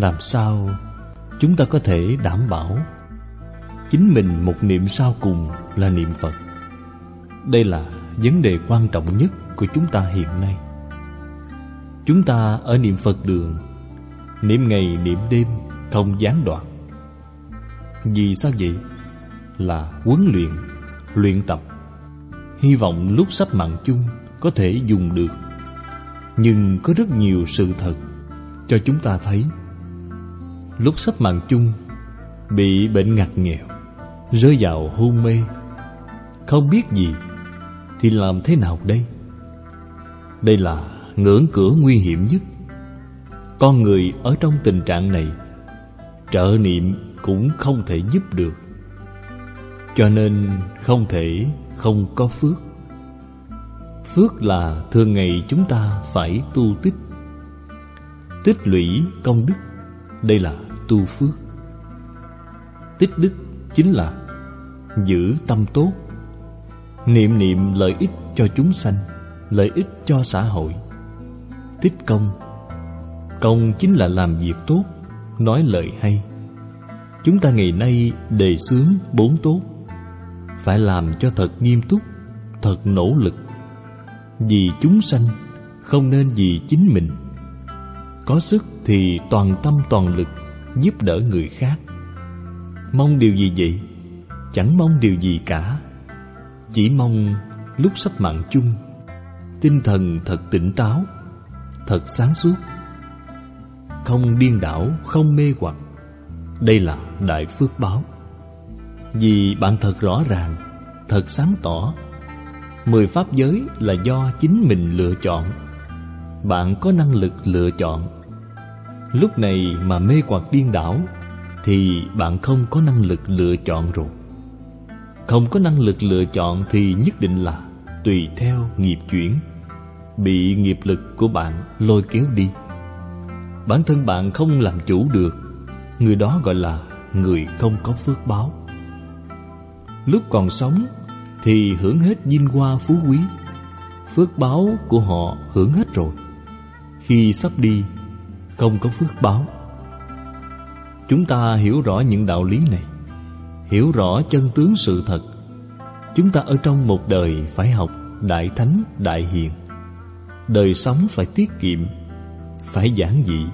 làm sao chúng ta có thể đảm bảo chính mình một niệm sau cùng là niệm phật? Đây là vấn đề quan trọng nhất của chúng ta hiện nay. Chúng ta ở niệm phật đường, niệm ngày, niệm đêm không gián đoạn. Vì sao vậy? Là huấn luyện luyện tập. Hy vọng lúc sắp mạng chung có thể dùng được. Nhưng có rất nhiều sự thật cho chúng ta thấy lúc sắp màn chung, bị bệnh ngặt nghèo, rơi vào hôn mê. Không biết gì thì làm thế nào đây? Đây là ngưỡng cửa nguy hiểm nhất. Con người ở trong tình trạng này, trợ niệm cũng không thể giúp được. Cho nên không thể không có phước. Phước là thường ngày chúng ta phải tu tích. Tích lũy công đức, đây là tu phước. Tích đức chính là giữ tâm tốt, niệm niệm lợi ích cho chúng sanh, lợi ích cho xã hội. Tích công. Công chính là làm việc tốt, nói lời hay. Chúng ta ngày nay đề xướng bốn tốt, phải làm cho thật nghiêm túc, thật nỗ lực. Vì chúng sanh không nên vì chính mình. Có sức thì toàn tâm toàn lực giúp đỡ người khác. Mong điều gì vậy? Chẳng mong điều gì cả. Chỉ mong lúc sắp mạng chung, tinh thần thật tỉnh táo, thật sáng suốt. Không điên đảo, không mê hoặc. Đây là đại phước báo. Vì bạn thật rõ ràng, thật sáng tỏ. Mười pháp giới là do chính mình lựa chọn. Bạn có năng lực lựa chọn lúc này mà mê hoặc điên đảo, thì bạn không có năng lực lựa chọn rồi. Không có năng lực lựa chọn thì nhất định là tùy theo nghiệp chuyển, bị nghiệp lực của bạn lôi kéo đi. Bản thân bạn không làm chủ được, người đó gọi là người không có phước báo. Lúc còn sống thì hưởng hết vinh hoa phú quý, phước báo của họ hưởng hết rồi. Khi sắp đi không có phước báo. Chúng ta hiểu rõ những đạo lý này, hiểu rõ chân tướng sự thật. Chúng ta ở trong một đời phải học đại thánh, đại hiền. Đời sống phải tiết kiệm, phải giản dị.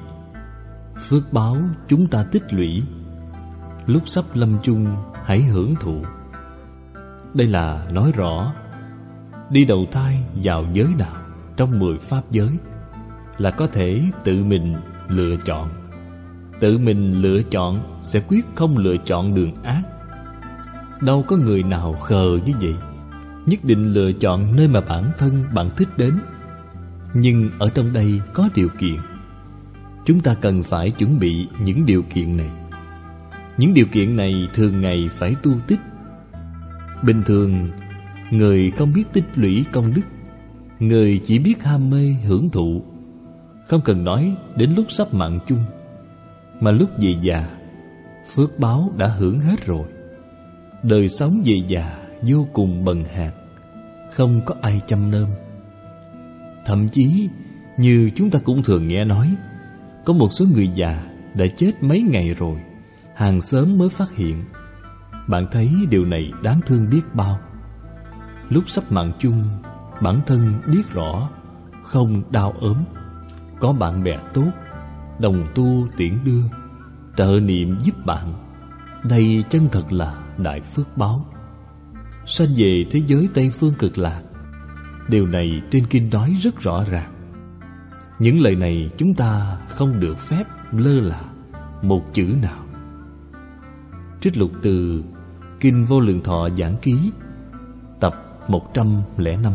Phước báo chúng ta tích lũy. Lúc sắp lâm chung, hãy hưởng thụ. Đây là nói rõ, đi đầu thai vào giới nào trong mười pháp giới là có thể tự mình lựa chọn. Tự mình lựa chọn sẽ quyết không lựa chọn đường ác. Đâu có người nào khờ như vậy. Nhất định lựa chọn nơi mà bản thân bạn thích đến. Nhưng ở trong đây có điều kiện. Chúng ta cần phải chuẩn bị những điều kiện này. Những điều kiện này thường ngày phải tu tích. Bình thường, người không biết tích lũy công đức. Người chỉ biết ham mê hưởng thụ không cần nói đến lúc sắp mạng chung, mà lúc về già, phước báo đã hưởng hết rồi. Đời sống về già vô cùng bần hạt, không có ai chăm nom. Thậm chí, như chúng ta cũng thường nghe nói, có một số người già đã chết mấy ngày rồi, hàng sớm mới phát hiện. Bạn thấy điều này đáng thương biết bao. Lúc sắp mạng chung, bản thân biết rõ không đau ốm có bạn bè tốt, đồng tu tiễn đưa, trợ niệm giúp bạn. Đây chân thật là đại phước báo. Sanh về thế giới tây phương cực lạc, điều này trên kinh nói rất rõ ràng. Những lời này chúng ta không được phép lơ là một chữ nào. Trích lục từ kinh vô lượng thọ giảng ký, tập một trăm lẻ năm.